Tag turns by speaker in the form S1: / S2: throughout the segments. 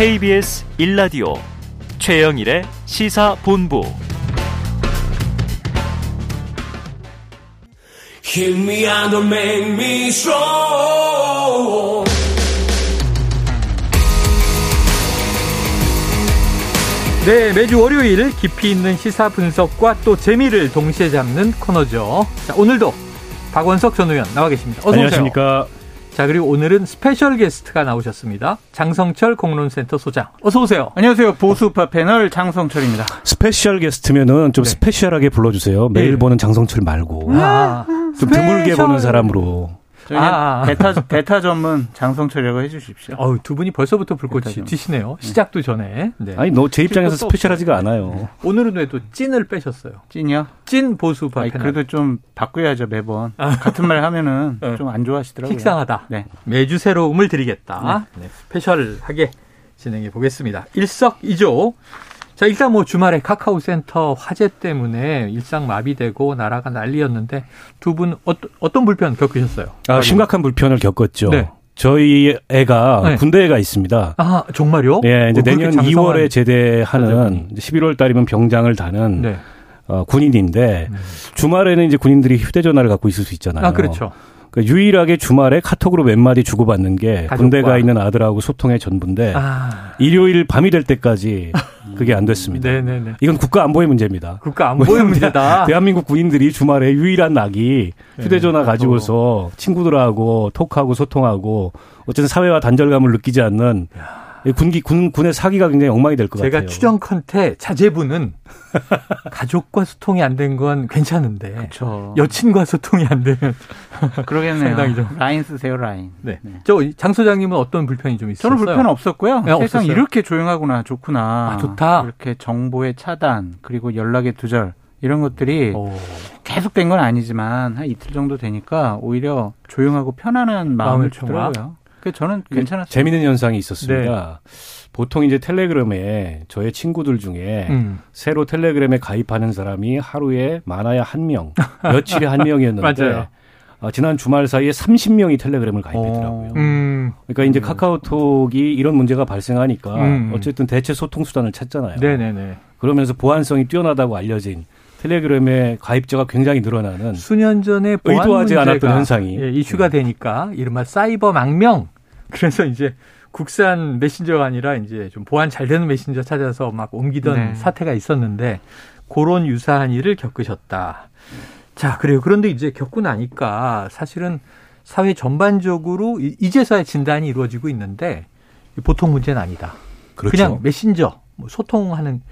S1: KBS 1라디오 최영일의 시사본부 Hit me and make me strong. 네, 매주 월요일 깊이 있는 시사 분석과 또 재미를 동시에 잡는 코너죠. 자, 오늘도 박원석 전 의원 나와 계십니다. 어서
S2: 안녕하십니까.
S1: 자, 그리고 오늘은 special guest가 나오셨습니다. 장성철 공론센터 소장. 어서 오세요.
S3: 안녕하세요. 보수파 패널 장성철입니다.
S2: special guest면은 좀 네. special하게 불러주세요. 매일 네. 보는 장성철 말고. 아, 좀 드물게 보는 사람으로.
S3: 아, 베타 베타 전문 장성철이라고 해주십시오.
S1: 어우, 두 분이 벌써부터 불꽃이 튀시네요. 시작도 전에.
S2: 네. 아니 너 제 입장에서 special하지가 않아요. 네.
S1: 오늘은 왜 또 찐을 빼셨어요?
S3: 찐이요?
S1: 찐 보수파. 아니,
S3: 그래도 좀 바꿔야죠 매번. 아. 같은 말 하면은 네. 좀안 좋아하시더라고요.
S1: 식상하다. 네. 매주 새로움을 드리겠다. 네. 네. 스페셜하게 진행해 보겠습니다. 일석이조. 자, 일단 뭐 주말에 카카오 센터 화재 때문에 일상 마비되고 나라가 난리였는데 두분 어떤, 어떤 불편 겪으셨어요?
S2: 아, 심각한 불편을 겪었죠. 네. 저희 애가 네. 군대가 있습니다.
S1: 아, 정말요?
S2: 네, 이제 어, 내년 장성한... 2월에 제대하는 11월 달이면 병장을 다는 네. 어, 군인인데 음. 주말에는 이제 군인들이 휴대전화를 갖고 있을 수 있잖아요.
S1: 아, 그렇죠.
S2: 그러니까 유일하게 주말에 카톡으로 몇 마디 주고받는 게 가족과. 군대 가 있는 아들하고 소통의 전부인데 아. 일요일 밤이 될 때까지 그게 안 됐습니다. 네네네. 이건 국가 안보의 문제입니다.
S1: 국가 안보의 문제다.
S2: 대한민국 군인들이 주말에 유일한 낙이 네. 휴대전화 네. 가지고서 친구들하고 톡하고 소통하고 어쨌든 사회와 단절감을 느끼지 않는 야. 군기 군 군의 사기가 굉장히 엉망이 될 것 같아요.
S1: 제가 추정 컨테 자제분은 가족과 소통이 안 된 건 괜찮은데 그쵸. 여친과 소통이 안 되면
S3: 그러겠네요. 상당히 좀 라인 쓰세요 라인.
S1: 네. 네. 저장 소장님은 어떤 불편이 좀 있었어요?
S3: 저는 불편 없었고요. 네, 세상 없었어요? 이렇게 조용하구나 좋구나.
S1: 아, 좋다.
S3: 이렇게 정보의 차단 그리고 연락의 두절 이런 것들이 오. 계속된 건 아니지만 한 이틀 정도 되니까 오히려 조용하고 편안한 마음을 주더라고요. 그 저는 괜찮았어요.
S2: 재미있는 현상이 있었습니다. 네. 보통 이제 텔레그램에 저의 친구들 중에 음. 새로 텔레그램에 가입하는 사람이 하루에 많아야 한 명, 며칠에 한 명이었는데 어, 지난 주말 사이에 30명이 텔레그램을 가입했더라고요. 어. 음. 그러니까 이제 카카오톡이 이런 문제가 발생하니까 음. 어쨌든 대체 소통 수단을 찾잖아요. 네네네. 그러면서 보안성이 뛰어나다고 알려진 텔레그램의 가입자가 굉장히 늘어나는
S1: 수년 전에
S2: 의도하지 않았던 현상이
S1: 예, 이슈가 네. 되니까 이른바 사이버 망명 그래서 이제 국산 메신저가 아니라 이제 좀 보안 잘 되는 메신저 찾아서 막 옮기던 네. 사태가 있었는데 그런 유사한 일을 겪으셨다. 자, 그래요. 그런데 이제 겪고 나니까 사실은 사회 전반적으로 이제서야 진단이 이루어지고 있는데 보통 문제는 아니다. 그렇죠. 그냥 메신저 뭐 소통하는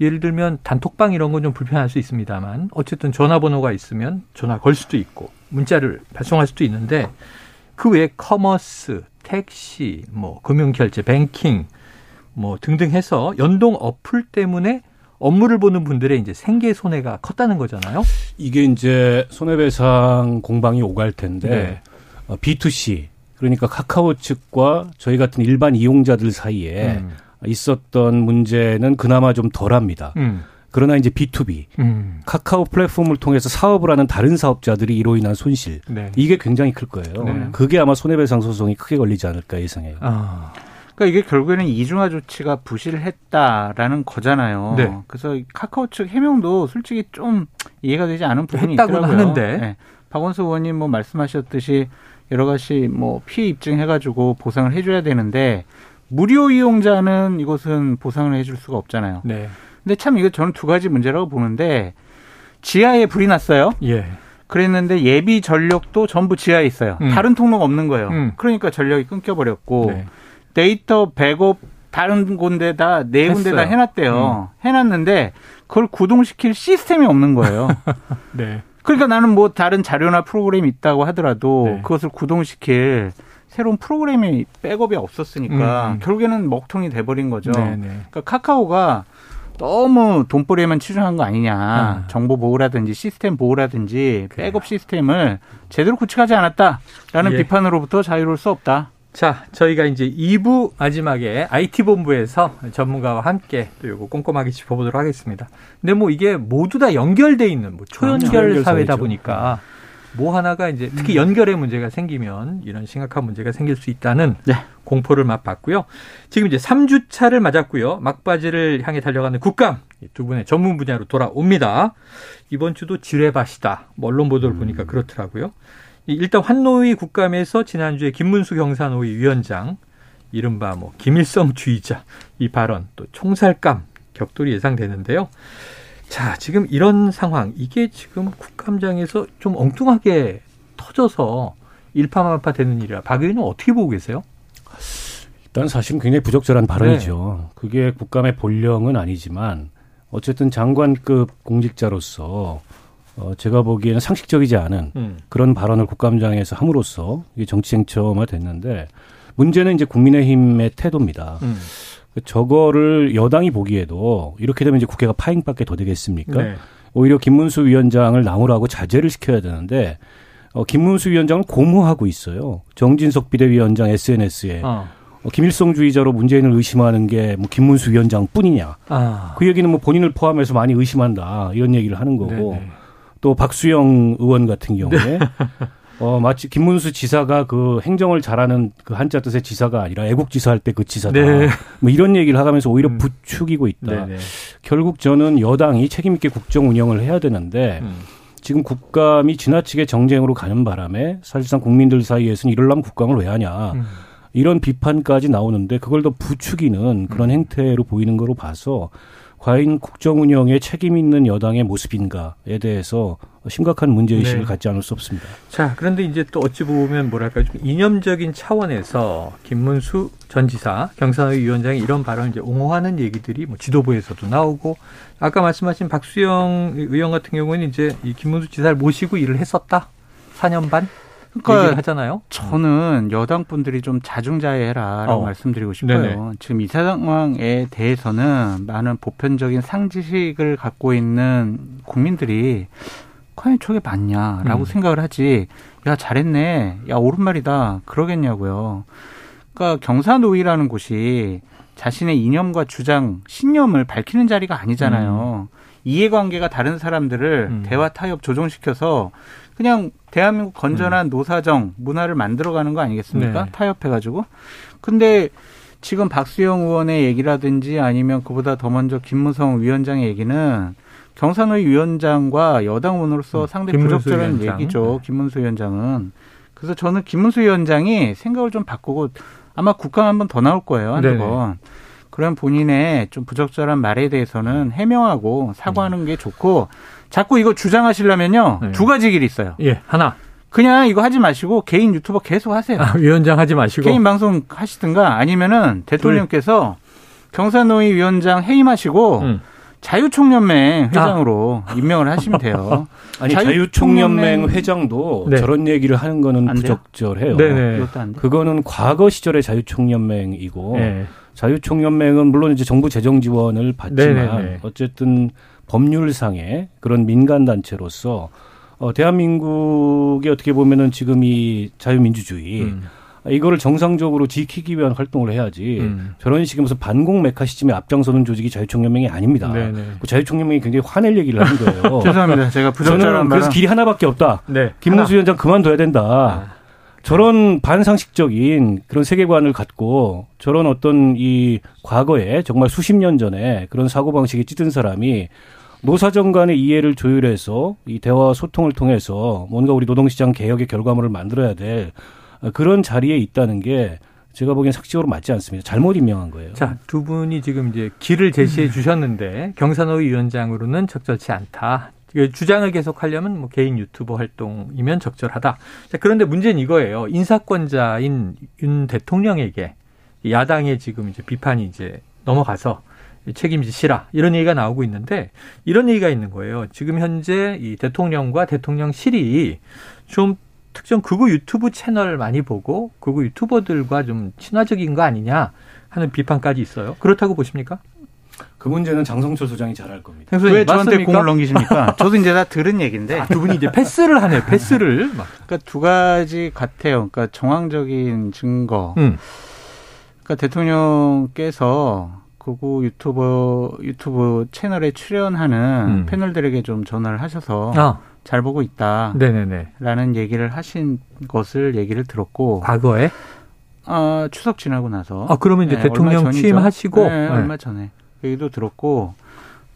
S1: 예를 들면 단톡방 이런 건 좀 불편할 수 있습니다만 어쨌든 전화번호가 있으면 전화 걸 수도 있고 문자를 발송할 수도 있는데 그 외에 commerce, 택시, 뭐 금융결제, 뱅킹 뭐 등등 해서 연동 어플 때문에 업무를 보는 분들의 이제 생계 손해가 컸다는 거잖아요.
S2: 이게 이제 손해배상 공방이 오갈 텐데 네. 어, B2C 그러니까 카카오 측과 저희 같은 일반 이용자들 사이에 음. 있었던 문제는 그나마 좀 덜합니다. 음. 그러나 이제 B2B 음. 카카오 플랫폼을 통해서 사업을 하는 다른 사업자들이 이로 인한 손실 네. 이게 굉장히 클 거예요. 네. 그게 아마 손해배상 소송이 크게 걸리지 않을까 예상해요. 아.
S3: 그러니까 이게 결국에는 이중화 조치가 부실을 했다라는 거잖아요. 네. 그래서 카카오 측 해명도 솔직히 좀 이해가 되지 않은 부분이 있더라고요.
S1: 하는데
S3: 네. 박원수 의원님 뭐 말씀하셨듯이 여러 가지 뭐 피해 입증해가지고 보상을 해줘야 되는데 무료 이용자는 이것은 보상을 해줄 수가 없잖아요. 네. 근데 참 이거 저는 두 가지 문제라고 보는데 지하에 불이 났어요. 예. 그랬는데 예비 전력도 전부 지하에 있어요. 음. 다른 통로가 없는 거예요. 음. 그러니까 전력이 끊겨버렸고 네. 데이터 백업 다른 곳에다 네 군데다 해놨대요. 음. 해놨는데 그걸 구동시킬 시스템이 없는 거예요. 네. 그러니까 나는 뭐 다른 자료나 프로그램이 있다고 하더라도 네. 그것을 구동시킬 새로운 프로그램이 백업이 없었으니까 음. 결국에는 먹통이 돼버린 거죠. 네네. 네. 그러니까 카카오가 너무 돈벌이에만 치중한 거 아니냐. 아. 정보 보호라든지 시스템 보호라든지 그래요. 백업 시스템을 제대로 구축하지 않았다라는 예. 비판으로부터 자유로울 수 없다.
S1: 자, 저희가 이제 2부 마지막에 IT본부에서 전문가와 함께 또 요거 꼼꼼하게 짚어보도록 하겠습니다. 근데 뭐 이게 모두 다 연결돼 있는 뭐 초연결 사회다 보니까 뭐 하나가 이제 특히 음. 연결의 문제가 생기면 이런 심각한 문제가 생길 수 있다는 네. 공포를 맛봤고요. 지금 이제 3주차를 맞았고요. 막바지를 향해 달려가는 국감 두 분의 전문 분야로 돌아옵니다. 이번 주도 지뢰밭이다. 뭐 언론 보도를 음. 보니까 그렇더라고요. 일단 환노위 국감에서 지난주에 김문수 경사노위 위원장 이른바 뭐 김일성주의자 이 발언 또 총살감 격돌이 예상되는데요. 자, 지금 이런 상황, 이게 지금 국감장에서 좀 엉뚱하게 터져서 일파만파 되는 일이라 박 의원은 어떻게 보고 계세요?
S2: 일단 사실은 굉장히 부적절한 발언이죠. 네. 그게 국감의 본령은 아니지만 어쨌든 장관급 공직자로서 어, 제가 보기에는 상식적이지 않은 음. 그런 발언을 국감장에서 함으로써 이게 정치 행처가 됐는데 문제는 이제 국민의힘의 태도입니다. 음. 저거를 여당이 보기에도 이렇게 되면 이제 국회가 파행밖에 더 되겠습니까? 네. 오히려 김문수 위원장을 나오라고 자제를 시켜야 되는데 어, 김문수 위원장을 고무하고 있어요. 정진석 비대위원장 SNS에 어. 어, 김일성주의자로 문재인을 의심하는 게 뭐 김문수 위원장뿐이냐? 아. 그 얘기는 뭐 본인을 포함해서 많이 의심한다 이런 얘기를 하는 거고 네네. 네. 또 박수영 의원 같은 경우에 네. 어, 마치 김문수 지사가 그 행정을 잘하는 그 한자 뜻의 지사가 아니라 애국지사 할 때 그 지사다. 네. 뭐 이런 얘기를 하면서 오히려 음. 부추기고 있다. 네네. 네. 결국 저는 여당이 책임 있게 국정 운영을 해야 되는데 음. 지금 국감이 지나치게 정쟁으로 가는 바람에 사실상 국민들 사이에서는 이럴라면 국감을 왜 하냐. 음. 이런 비판까지 나오는데 그걸 더 부추기는 그런 음. 행태로 보이는 거로 봐서 과연 국정 운영에 책임 있는 여당의 모습인가에 대해서 심각한 문제 의식을 네. 갖지 않을 수 없습니다.
S1: 자, 그런데 이제 또 어찌 보면 뭐랄까 좀 이념적인 차원에서 김문수 전 지사, 경산의 위원장이 이런 발언을 이제 옹호하는 얘기들이 뭐 지도부에서도 나오고 아까 말씀하신 박수영 의원 같은 경우는 이제 이 김문수 지사를 모시고 일을 했었다. 4년 반? 그러니까 하잖아요.
S3: 저는 여당 분들이 좀 자중자애해라라고 어. 말씀드리고 싶어요. 네네. 지금 이 상황에 대해서는 많은 보편적인 상지식을 갖고 있는 국민들이 과연 저게 맞냐라고 음. 생각을 하지. 야 잘했네. 야 옳은 말이다. 그러겠냐고요. 그러니까 경사노위라는 곳이 자신의 이념과 주장, 신념을 밝히는 자리가 아니잖아요. 음. 이해관계가 다른 사람들을 음. 대화 타협 조정시켜서 그냥 대한민국 건전한 음. 노사정 문화를 만들어가는 거 아니겠습니까? 네. 타협해가지고. 근데 지금 박수영 의원의 얘기라든지 아니면 그보다 더 먼저 김무성 위원장의 얘기는 경산의 위원장과 여당 의원으로서 음. 상당히 부적절한 위원장. 얘기죠. 네. 김문수 위원장은. 그래서 저는 김문수 위원장이 생각을 좀 바꾸고 아마 국감 한 번 더 나올 거예요. 한두 번. 그런 본인의 좀 부적절한 말에 대해서는 해명하고 사과하는 게 좋고 자꾸 이거 주장하시려면요. 네. 두 가지 길이 있어요.
S1: 예, 하나.
S3: 그냥 이거 하지 마시고 개인 유튜버 계속 하세요.
S1: 아, 위원장 하지 마시고
S3: 개인 방송 하시든가 아니면은 대통령께서 경사노위 위원장 해임하시고 음. 자유총연맹 회장으로 아. 임명을 하시면 돼요.
S2: 아니 자유총연맹 회장도 네. 저런 얘기를 하는 거는 부적절해요. 네네. 그거는 과거 시절의 자유총연맹이고 네. 자유총연맹은 물론 이제 정부 재정 지원을 받지만 네네네. 어쨌든 법률상의 그런 민간 단체로서 어 대한민국이 어떻게 보면은 지금 이 자유민주주의 음. 이거를 정상적으로 지키기 위한 활동을 해야지 음. 저런 식의 무슨 반공 메카시즘에 앞장서는 조직이 자유총연맹이 아닙니다. 그 자유총연맹이 굉장히 화낼 얘기를 하는 거예요.
S3: 죄송합니다. 제가 부적절한
S2: 그래서 길이 하나밖에 없다. 네. 김문수 하나. 위원장 그만둬야 된다. 아. 저런 반상식적인 그런 세계관을 갖고 저런 어떤 이 과거에 정말 수십 년 전에 그런 사고방식에 찌든 사람이 노사정 간의 이해를 조율해서 이 대화 소통을 통해서 뭔가 우리 노동시장 개혁의 결과물을 만들어야 될 그런 자리에 있다는 게 제가 보기엔 상식적으로 맞지 않습니다. 잘못 임명한 거예요.
S1: 자, 두 분이 지금 이제 길을 제시해 주셨는데 경산호위 위원장으로는 적절치 않다. 주장을 계속 하려면 뭐 개인 유튜버 활동이면 적절하다. 자, 그런데 문제는 이거예요. 인사권자인 윤 대통령에게 야당의 지금 이제 비판이 이제 넘어가서 책임지시라 이런 얘기가 나오고 있는데 이런 얘기가 있는 거예요. 지금 현재 이 대통령과 대통령실이 좀 특정 극우 유튜브 채널을 많이 보고 극우 유튜버들과 좀 친화적인 거 아니냐 하는 비판까지 있어요. 그렇다고 보십니까?
S2: 그 문제는 장성철 소장이 잘할 겁니다.
S3: 왜 저한테 공을 넘기십니까? 저도 이제 다 들은 얘기인데
S1: 아, 두 분이 이제 패스를 하네요. 패스를.
S3: 그러니까 두 가지 같아요. 그러니까 정황적인 증거. 음. 그러니까 대통령께서 그구 유튜버 유튜브 채널에 출연하는 음. 패널들에게 좀 전화를 하셔서 아. 잘 보고 있다. 네네네. 라는 얘기를 하신 것을 얘기를 들었고.
S1: 과거에?
S3: 어, 추석 지나고 나서.
S1: 아, 그러면 이제 네, 대통령 취임하시고?
S3: 네, 네, 얼마 전에. 얘기도 들었고,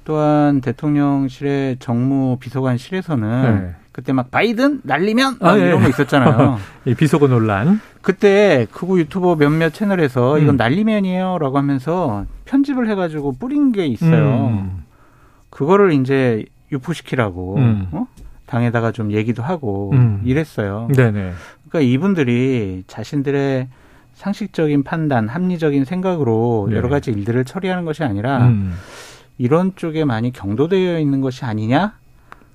S3: 또한 대통령실의 정무 비서관실에서는 네. 그때 막 바이든 날리면 아, 예. 이런 거 있었잖아요.
S1: 예, 비속어 논란.
S3: 그때 그우 유튜버 몇몇 채널에서 음. 이건 날리면이에요라고 하면서 편집을 해가지고 뿌린 게 있어요. 음. 그거를 이제 유포시키라고 음. 어? 당에다가 좀 얘기도 하고 음. 이랬어요. 네네. 그러니까 이분들이 자신들의 상식적인 판단, 합리적인 생각으로 네. 여러 가지 일들을 처리하는 것이 아니라 음. 이런 쪽에 많이 경도되어 있는 것이 아니냐?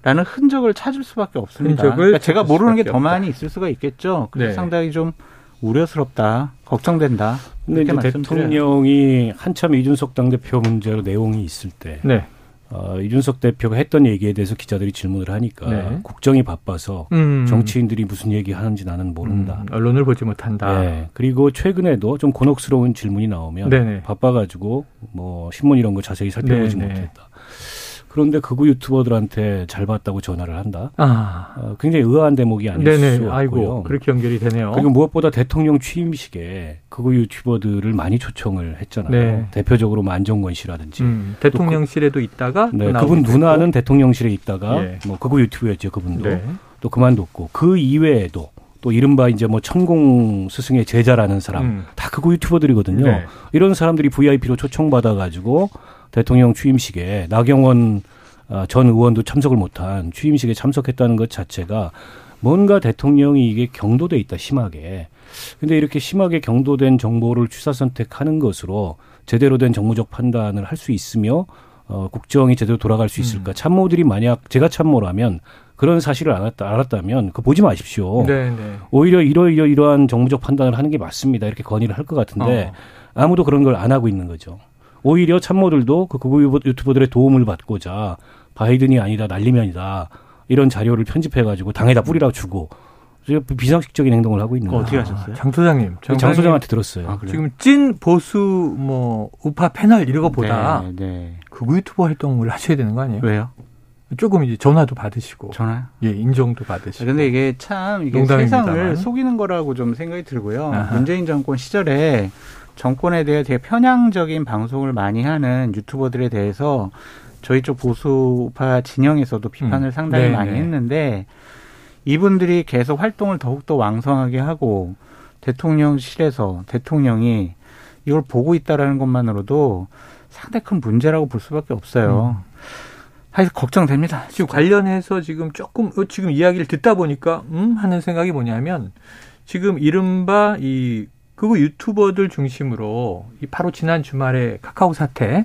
S3: 라는 흔적을 찾을 수밖에 없습니다. 그러니까 제가 모르는 게 더 많이 있을 수가 있겠죠. 그래서 네. 상당히 좀 우려스럽다, 걱정된다.
S2: 근데 이제 대통령이 한참 이준석 당대표 문제로 내용이 있을 때 네. 어, 이준석 대표가 했던 얘기에 대해서 기자들이 질문을 하니까 네. 국정이 바빠서 음. 정치인들이 무슨 얘기 하는지 나는 모른다. 음,
S1: 언론을 보지 못한다. 네.
S2: 그리고 최근에도 좀 곤혹스러운 질문이 나오면 네네. 바빠가지고 뭐 신문 이런 거 자세히 살펴보지 네네. 못했다. 그런데 그구 유튜버들한테 잘 봤다고 전화를 한다. 아. 어, 굉장히 의아한 대목이 아닐 네네. 수 없고요.
S1: 그렇게 연결이 되네요.
S2: 그리고 무엇보다 대통령 취임식에 그구 유튜버들을 많이 초청을 했잖아요. 네. 대표적으로 만정권 씨라든지. 음,
S1: 대통령실에도 그, 있다가
S2: 네, 그분 누나는 대통령실에 있다가 네. 뭐 그구 유튜브였죠 그분도 네. 또 그만뒀고 그 이외에도 또 이른바 이제 뭐 천공 스승의 제자라는 사람 음. 다 그거 유튜버들이거든요. 네. 이런 사람들이 VIP로 초청받아 가지고 대통령 취임식에 나경원 아, 전 의원도 참석을 못한 취임식에 참석했다는 것 자체가 뭔가 대통령이 이게 경도돼 있다 심하게. 근데 이렇게 심하게 경도된 정보를 취사 선택하는 것으로 제대로 된 정무적 판단을 할 수 있으며 어, 국정이 제대로 돌아갈 수 있을까? 음. 참모들이 만약 제가 참모라면 그런 사실을 알았다, 알았다면 그 보지 마십시오. 네, 네. 오히려 이러이러 이러한 정무적 판단을 하는 게 맞습니다. 이렇게 건의를 할 것 같은데 어. 아무도 그런 걸 안 하고 있는 거죠. 오히려 참모들도 그 극우 유튜버들의 도움을 받고자 바이든이 아니다 난리면이다 이런 자료를 편집해가지고 당에다 뿌리라 주고 비상식적인 행동을 하고 있는
S3: 거예요. 어떻게 하셨어요?
S1: 장 소장님,
S2: 장 소장한테 들었어요. 아,
S1: 지금 찐 보수 뭐 우파 패널 이런 것보다 네, 네. 극우 유튜버 활동을 하셔야 되는 거 아니에요?
S3: 왜요?
S1: 조금 이제 전화도 받으시고
S3: 전화
S1: 예 인정도 받으시고
S3: 근데 이게 참 이게 농담입니다만. 세상을 속이는 거라고 좀 생각이 들고요 아하. 문재인 정권 시절에 정권에 대해 되게 편향적인 방송을 많이 하는 유튜버들에 대해서 저희 쪽 보수파 진영에서도 비판을 음. 상당히 네네. 많이 했는데 이분들이 계속 활동을 더욱더 왕성하게 하고 대통령실에서 대통령이 이걸 보고 있다라는 것만으로도 상당히 큰 문제라고 볼 수밖에 없어요. 음. 하여튼 걱정됩니다.
S1: 지금 관련해서 지금 조금 어, 지금 이야기를 듣다 보니까 음 하는 생각이 뭐냐면 지금 이른바 이 그리고 유튜버들 중심으로 이 바로 지난 주말에 카카오 사태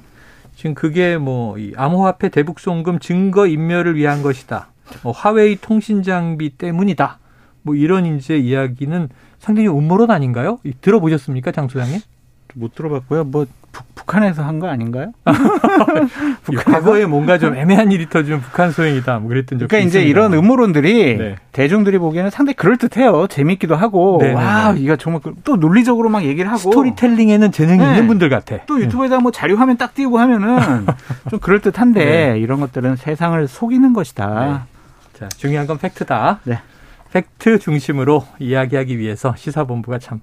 S1: 지금 그게 뭐 이 암호화폐 대북 송금 증거 인멸을 위한 것이다. 뭐 화웨이 통신 장비 때문이다. 뭐 이런 이제 이야기는 상당히 음모론 아닌가요? 들어보셨습니까, 장 소장님?
S3: 못 들어봤고요. 뭐 북, 한에서 한 거 아닌가요?
S1: 과거에 뭔가 좀 애매한 일이 터지면 북한 소행이다. 뭐 그랬던
S3: 적이 그러니까 이제 이런 음모론들이 네. 대중들이 보기에는 상당히 그럴 듯해요. 재밌기도 하고 네네네. 와 이거 정말 그또 논리적으로 막 얘기를 하고
S1: 스토리텔링에는 재능이 네. 있는 분들 같아.
S3: 또 유튜브에다 뭐 자료 화면 딱 띄우고 하면은 좀 그럴 듯한데 네. 이런 것들은 세상을 속이는 것이다.
S1: 네. 자 중요한 건 팩트다. 네. 팩트 중심으로 이야기하기 위해서 시사본부가 참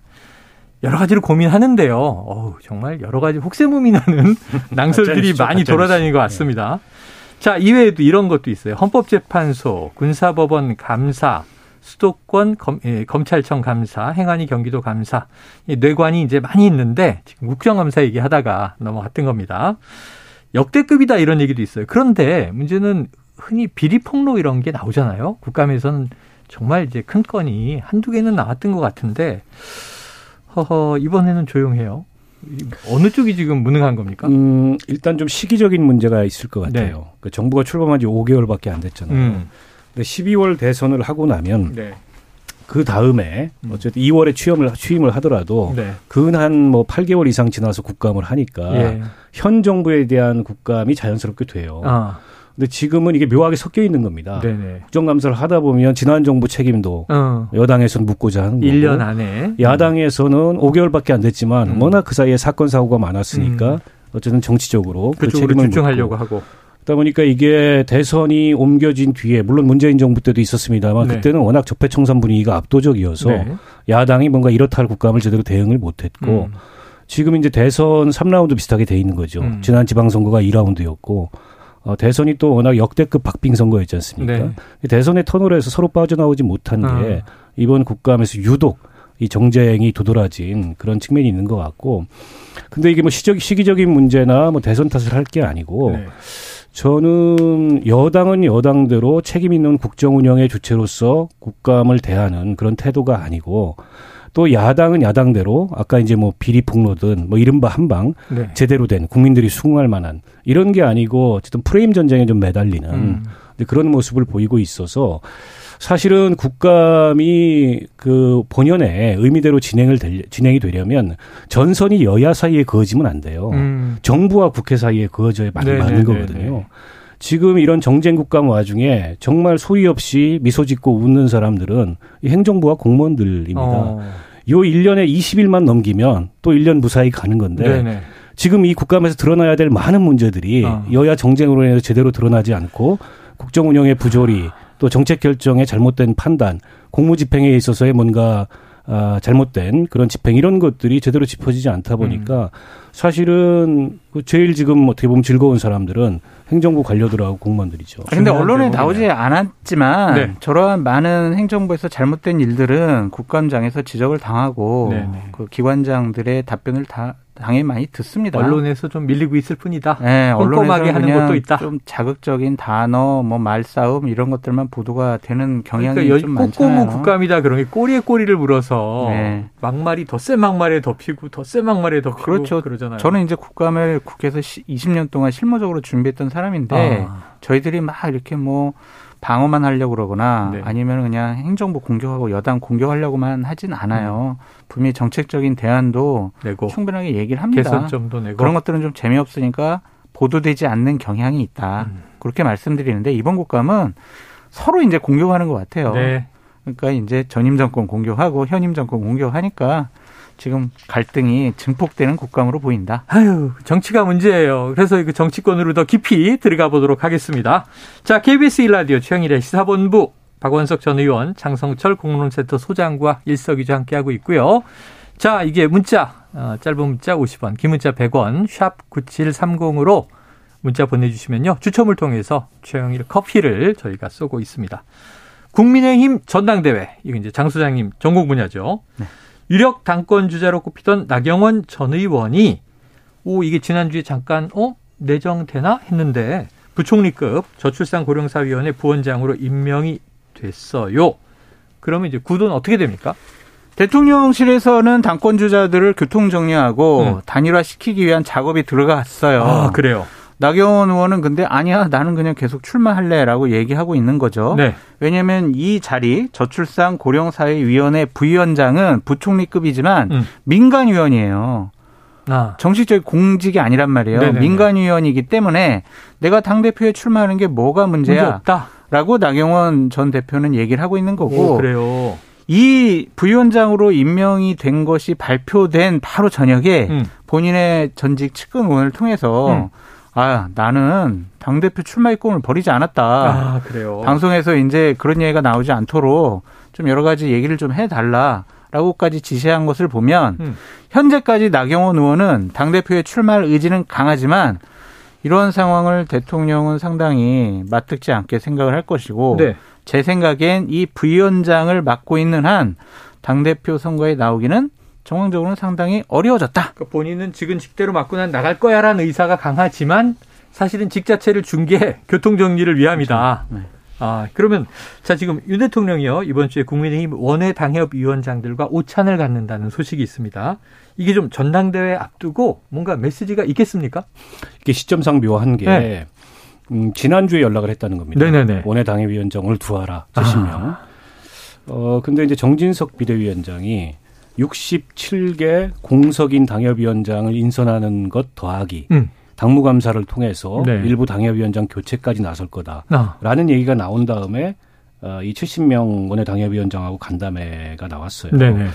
S1: 여러 가지로 고민하는데요. 어우, 정말 여러 가지 혹세무민하는 낭설들이 많이 돌아다니는 것 같습니다. 자, 이외에도 이런 것도 있어요. 헌법재판소, 군사법원 감사, 수도권 검, 예, 검찰청 감사, 행안위 경기도 감사, 뇌관이 이제 많이 있는데 지금 국정감사 얘기하다가 넘어갔던 겁니다. 역대급이다 이런 얘기도 있어요. 그런데 문제는 흔히 비리 폭로 이런 게 나오잖아요. 국감에서는 정말 이제 큰 건이 한두 개는 나왔던 것 같은데 허허, 이번에는 조용해요. 어느 쪽이 지금 무능한 겁니까?
S2: 음, 일단 좀 시기적인 문제가 있을 것 같아요. 네. 그 정부가 출범한 지 5개월밖에 안 됐잖아요. 음. 근데 12월 대선을 하고 나면 네. 그 다음에 음. 어쨌든 2월에 취임을 취임을 하더라도 네. 근한 뭐 8개월 이상 지나서 국감을 하니까 예. 현 정부에 대한 국감이 자연스럽게 돼요. 아. 근데 지금은 이게 묘하게 섞여 있는 겁니다. 네네. 국정감사를 하다 보면 지난 정부 책임도 어. 여당에서는 묻고자 하는 거고
S1: 1년 안에
S2: 야당에서는 5개월밖에 안 됐지만 음. 워낙 그 사이에 사건 사고가 많았으니까 음. 어쨌든 정치적으로
S1: 그 책임을 집중하려고 하고
S2: 그러다 보니까 이게 대선이 옮겨진 뒤에 물론 문재인 정부 때도 있었습니다만 네. 그때는 워낙 적폐청산 분위기가 압도적이어서 네. 야당이 뭔가 이렇다 할 국감을 제대로 대응을 못했고 음. 지금 이제 대선 3라운드 비슷하게 돼 있는 거죠. 음. 지난 지방선거가 2라운드였고 어, 대선이 또 워낙 역대급 박빙 선거였지 않습니까? 네. 대선의 터널에서 서로 빠져나오지 못한 게 아. 이번 국감에서 유독 이 정쟁이 도드라진 그런 측면이 있는 것 같고 근데 이게 뭐 시적 시기적인 문제나 뭐 대선 탓을 할 게 아니고 네. 저는 여당은 여당대로 책임 있는 국정 운영의 주체로서 국감을 대하는 그런 태도가 아니고 또 야당은 야당대로 아까 이제 뭐 비리 폭로든 뭐 이른바 한방 네. 제대로 된 국민들이 수긍할 만한 이런 게 아니고 어쨌든 프레임 전쟁에 좀 매달리는 음. 그런 모습을 보이고 있어서 사실은 국감이 그 본연의 의미대로 진행을 될, 진행이 되려면 전선이 여야 사이에 그어지면 안 돼요. 음. 정부와 국회 사이에 그어져야 맞는 네네네네. 거거든요. 지금 이런 정쟁 국감 와중에 정말 소위 없이 미소 짓고 웃는 사람들은 행정부와 공무원들입니다. 어. 요 1년에 20일만 넘기면 또 1년 무사히 가는 건데 네네. 지금 이 국감에서 드러나야 될 많은 문제들이 어. 여야 정쟁으로 인해서 제대로 드러나지 않고 국정 운영의 부조리 또 정책 결정의 잘못된 판단, 공무 집행에 있어서의 뭔가 아, 잘못된 그런 집행 이런 것들이 제대로 짚어지지 않다 보니까 음. 사실은 그 제일 지금 어떻게 보면 즐거운 사람들은 행정부 관료들하고 공무원들이죠.
S3: 그런데 언론에 나오지 않았지만 네. 저러한 많은 행정부에서 잘못된 일들은 국감장에서 지적을 당하고 네네. 네. 그 기관장들의 답변을 다 당연히 많이 듣습니다.
S1: 언론에서 좀 밀리고 있을 뿐이다. 네, 꼼꼼하게 하는 것도 있다.
S3: 좀 자극적인 단어, 뭐 말싸움 이런 것들만 보도가 되는 경향이 그러니까 좀 많잖아요.
S1: 꼬꼬무 국감이다 그러니 꼬리에 꼬리를 물어서 네. 막말이 더 센 막말에 덮이고 더 센 막말에 덮이고
S3: 그렇죠. 그러잖아요. 저는 이제 국감을 국회에서 20년 동안 실무적으로 준비했던 사람인데 아. 저희들이 막 이렇게 뭐 방어만 하려고 그러거나 네. 아니면 그냥 행정부 공격하고 여당 공격하려고만 하진 않아요. 음. 분명히 정책적인 대안도 내고 충분하게 얘기를 합니다.
S1: 개선점도 내고
S3: 그런 것들은 좀 재미없으니까 보도되지 않는 경향이 있다. 음. 그렇게 말씀드리는데 이번 국감은 서로 이제 공격하는 것 같아요. 네. 그러니까 이제 전임 정권 공격하고 현임 정권 공격하니까 지금 갈등이 증폭되는 국감으로 보인다.
S1: 아유, 정치가 문제예요. 그래서 그 정치권으로 더 깊이 들어가 보도록 하겠습니다. 자, KBS 일라디오 최영일의 시사본부 박원석 전 의원, 장성철 공론센터 소장과 일석이조 함께하고 있고요. 자, 이게 문자, 어, 짧은 문자 50원, 긴 문자 100원, 샵 9730으로 문자 보내주시면요. 추첨을 통해서 최영일 커피를 저희가 쏘고 있습니다. 국민의힘 전당대회, 이거 이제 장 소장님 전공 분야죠. 네. 유력 당권 주자로 꼽히던 나경원 전 의원이 오 이게 지난주에 잠깐 어 내정되나 했는데 부총리급 저출산 고령사위원회 부원장으로 임명이 됐어요. 그러면 이제 구도는 어떻게 됩니까?
S3: 대통령실에서는 당권 주자들을 교통 정리하고 음. 단일화시키기 위한 작업이 들어갔어요.
S1: 아, 그래요.
S3: 나경원 의원은 근데 아니야 나는 그냥 계속 출마할래라고 얘기하고 있는 거죠. 네. 왜냐하면 이 자리 저출산 고령사회위원회 부위원장은 부총리급이지만 음. 민간위원이에요. 아. 정식적 공직이 아니란 말이에요. 네네네. 민간위원이기 때문에 내가 당 대표에 출마하는 게 뭐가 문제야? 라고 나경원 전 대표는 얘기를 하고 있는 거고.
S1: 오, 그래요.
S3: 이 부위원장으로 임명이 된 것이 발표된 바로 저녁에 음. 본인의 전직 측근 의원을 통해서 음. 아, 나는 당대표 출마의 꿈을 버리지 않았다.
S1: 아, 그래요.
S3: 방송에서 이제 그런 얘기가 나오지 않도록 좀 여러 가지 얘기를 좀 해달라. 라고까지 지시한 것을 보면 음. 현재까지 나경원 의원은 당대표에 출마할 의지는 강하지만 이런 상황을 대통령은 상당히 맞듣지 않게 생각을 할 것이고 네. 제 생각엔 이 부위원장을 맡고 있는 한 당대표 선거에 나오기는 정황적으로는 상당히 어려워졌다.
S1: 그러니까 본인은 지금 직대로 맞고 난 나갈 거야라는 의사가 강하지만 사실은 직 자체를 준 게 교통 정리를 위함이다. 그렇죠. 네. 아, 그러면 자 지금 윤 대통령이요 이번 주에 국민의힘 원외 당협 위원장들과 오찬을 갖는다는 소식이 있습니다. 이게 좀 전당대회 앞두고 뭔가 메시지가 있겠습니까?
S2: 이게 시점상 묘한 게 네. 음, 지난주에 연락을 했다는 겁니다. 네네네. 원외 당협위원장을 두하라 70명. 아. 어 근데 이제 정진석 비대위원장이 67개 공석인 당협위원장을 인선하는 것 더하기 음. 당무감사를 통해서 네. 일부 당협위원장 교체까지 나설 거다라는 아. 얘기가 나온 다음에 어, 이 70명 원의 당협위원장하고 간담회가 나왔어요. 네네.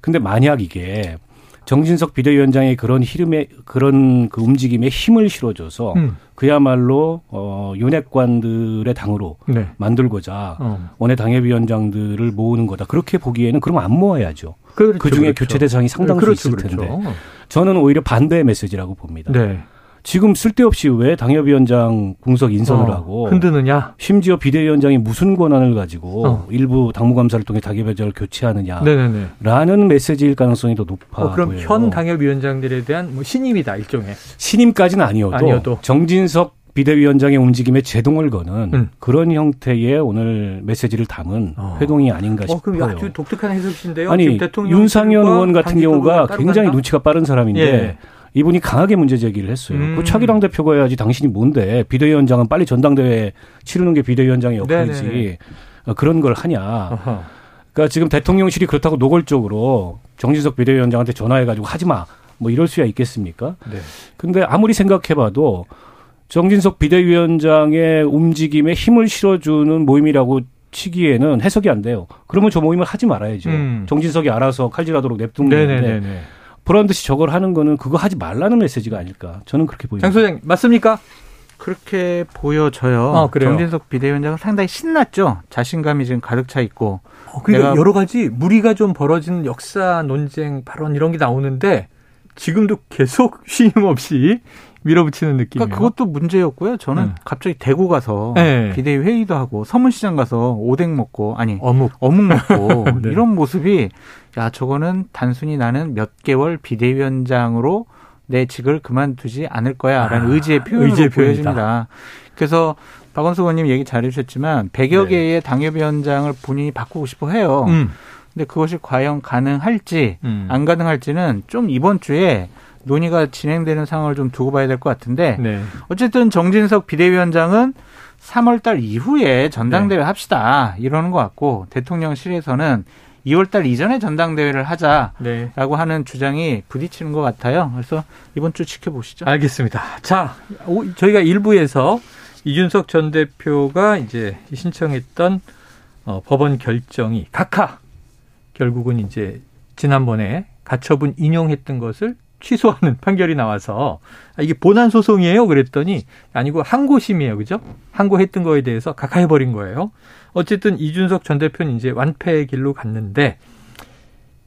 S2: 근데 만약 이게 정진석 비대위원장의 그런 흐름에 그런 그 움직임에 힘을 실어줘서 음. 그야말로 어 윤핵관들의 당으로 네. 만들고자 어. 원외 당협위원장들을 모으는 거다. 그렇게 보기에는 그러면 안 모아야죠. 그렇죠, 그 중에 그렇죠. 교체 대상이 상당수 그렇죠, 있을 텐데 그렇죠. 저는 오히려 반대의 메시지라고 봅니다. 네. 지금 쓸데없이 왜 당협위원장 공석 인선을 어, 하고
S1: 흔드느냐?
S2: 심지어 비대위원장이 무슨 권한을 가지고 어. 일부 당무감사를 통해 당협위원장을 교체하느냐라는 메시지일 가능성이 더 높아. 어,
S1: 그럼
S2: 보여요.
S1: 현 당협위원장들에 대한 뭐 신임이다 일종의.
S2: 신임까지는 아니어도, 아니어도. 정진석 비대위원장의 움직임에 제동을 거는 음. 그런 형태의 오늘 메시지를 담은 어. 회동이 아닌가 싶어요. 어, 그럼
S1: 아주 독특한 해석인데요.
S2: 아니 윤상현 의원 같은 경우가 굉장히 간다? 눈치가 빠른 사람인데 예. 이분이 강하게 문제 제기를 했어요. 음. 그 차기당 대표가 해야지 당신이 뭔데 비대위원장은 빨리 전당대회 치르는 게 비대위원장의 역할이지 네네네. 어, 그런 걸 하냐. 어허. 그러니까 지금 대통령실이 그렇다고 노골적으로 정진석 비대위원장한테 전화해가지고 하지 마. 뭐 이럴 수야 있겠습니까? 네. 근데 아무리 생각해봐도 정진석 비대위원장의 움직임에 힘을 실어주는 모임이라고 치기에는 해석이 안 돼요. 그러면 저 모임을 하지 말아야죠. 음. 정진석이 알아서 칼질하도록 냅두는 건데 보란 듯이 저걸 하는 거는 그거 하지 말라는 메시지가 아닐까. 저는 그렇게 보입니다.
S1: 장 소장 맞습니까?
S3: 그렇게 보여져요. 어, 정진석 비대위원장은 상당히 신났죠. 자신감이 지금 가득 차 있고.
S1: 어, 그러니까 여러 가지 무리가 좀 벌어지는 역사 논쟁 발언 이런 게 나오는데 지금도 계속 쉼 없이 밀어붙이는 느낌이에요.
S3: 그러니까 그것도 문제였고요. 저는 네. 갑자기 대구 가서 네. 비대위 회의도 하고 서문시장 가서 오뎅 먹고 아니 어묵 어묵 먹고 네. 이런 모습이 야 저거는 단순히 나는 몇 개월 비대위원장으로 내 직을 그만두지 않을 거야라는 아, 의지의 표현으로 의지의 보여집니다. 그래서 박원석 의원님 얘기 잘해주셨지만 100여 네. 개의 당협위원장을 본인이 바꾸고 싶어 해요. 음. 근데 그것이 과연 가능할지 음. 안 가능할지는 좀 이번 주에 논의가 진행되는 상황을 좀 두고 봐야 될 것 같은데 네. 어쨌든 정진석 비대위원장은 3월 달 이후에 전당대회 네. 합시다 이러는 것 같고 대통령실에서는 2월 달 이전에 전당대회를 하자라고 네. 하는 주장이 부딪히는 것 같아요. 그래서 이번 주 지켜보시죠.
S1: 알겠습니다. 자, 저희가 일부에서 이준석 전 대표가 이제 신청했던 어, 법원 결정이 각하 결국은 이제 지난번에 가처분 인용했던 것을 취소하는 판결이 나와서 아, 이게 본안 소송이에요 그랬더니 아니고 항고심이에요 그죠 항고했던 거에 대해서 각하해 버린 거예요 어쨌든 이준석 전 대표는 이제 완패의 길로 갔는데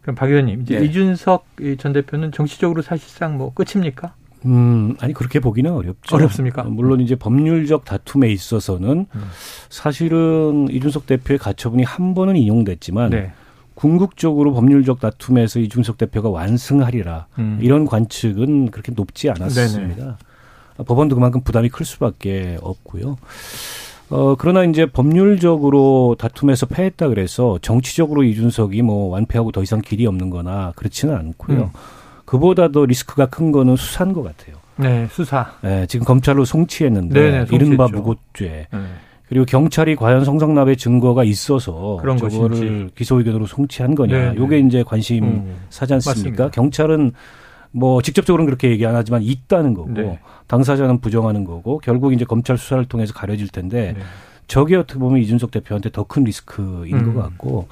S1: 그럼 박 의원님 이제 네. 이준석 전 대표는 정치적으로 사실상 뭐 끝입니까?
S2: 음, 아니 그렇게 보기는 어렵죠.
S1: 어렵습니까?
S2: 물론 이제 법률적 다툼에 있어서는 음. 사실은 이준석 대표의 가처분이 한 번은 인용됐지만 네. 궁극적으로 법률적 다툼에서 이준석 대표가 완승하리라 음. 이런 관측은 그렇게 높지 않았습니다. 네네. 법원도 그만큼 부담이 클 수밖에 없고요. 어, 그러나 이제 법률적으로 다툼에서 패했다 그래서 정치적으로 이준석이 뭐 완패하고 더 이상 길이 없는 거나 그렇지는 않고요. 음. 그보다 도 리스크가 큰 거는 수사인 것 같아요.
S1: 네, 수사.
S2: 네, 지금 검찰로 송치했는데 네네, 이른바 무고죄. 네. 그리고 경찰이 과연 성상납의 증거가 있어서 그런 저거를 것인지. 기소 의견으로 송치한 거냐. 네, 네. 요게 이제 관심 음, 사지 않습니까? 맞습니다. 경찰은 뭐 직접적으로는 그렇게 얘기 안 하지만 있다는 거고 네. 당사자는 부정하는 거고 결국 이제 검찰 수사를 통해서 가려질 텐데 네. 저게 어떻게 보면 이준석 대표한테 더 큰 리스크인 음. 것 같고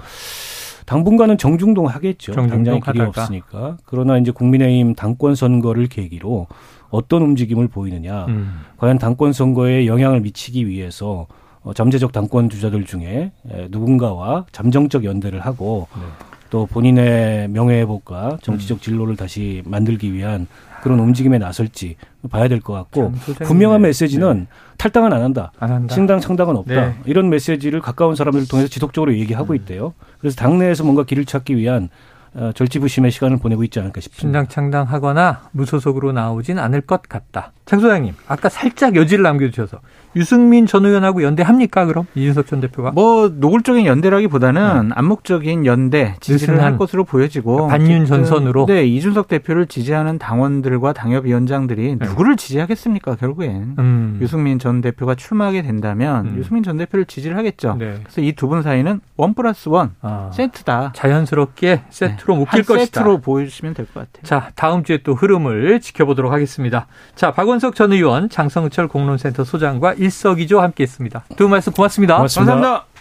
S2: 당분간은 정중동 하겠죠. 정중동 당장 길이 하다가. 없으니까. 그러나 이제 국민의힘 당권 선거를 계기로 어떤 움직임을 보이느냐. 음. 과연 당권 선거에 영향을 미치기 위해서 어, 잠재적 당권 주자들 중에 누군가와 잠정적 연대를 하고 네. 또 본인의 명예회복과 정치적 음. 진로를 다시 만들기 위한 그런 움직임에 나설지 봐야 될 것 같고 분명한 메시지는 네. 탈당은 안 한다. 안 한다. 신당 창당은 없다. 네. 이런 메시지를 가까운 사람들을 통해서 지속적으로 얘기하고 음. 있대요. 그래서 당내에서 뭔가 길을 찾기 위한 어, 절치부심의 시간을 보내고 있지 않을까 싶습니다.
S1: 신당 창당하거나 무소속으로 나오진 않을 것 같다. 장 소장님, 아까 살짝 여지를 남겨주셔서 유승민 전 의원하고 연대합니까? 그럼 이준석 전 대표가?
S3: 뭐 노골적인 연대라기보다는 네. 암묵적인 연대 지지를 할 것으로 보여지고
S1: 반윤 전선으로.
S3: 네, 이준석 대표를 지지하는 당원들과 당협위원장들이 네. 누구를 지지하겠습니까? 결국엔 음. 유승민 전 대표가 출마하게 된다면 음. 유승민 전 대표를 지지를 하겠죠. 네. 그래서 이 두 분 사이는 원 플러스 원 아. 세트다.
S1: 자연스럽게 세트로 네. 묶일 것이다.
S3: 세트로 보여주시면 될 것 같아요.
S1: 자, 다음 주에 또 흐름을 지켜보도록 하겠습니다. 자, 박원 석 전 의원, 장성철 공론센터 소장과 일석이조 함께했습니다. 두 말씀 고맙습니다.
S2: 고맙습니다. 감사합니다.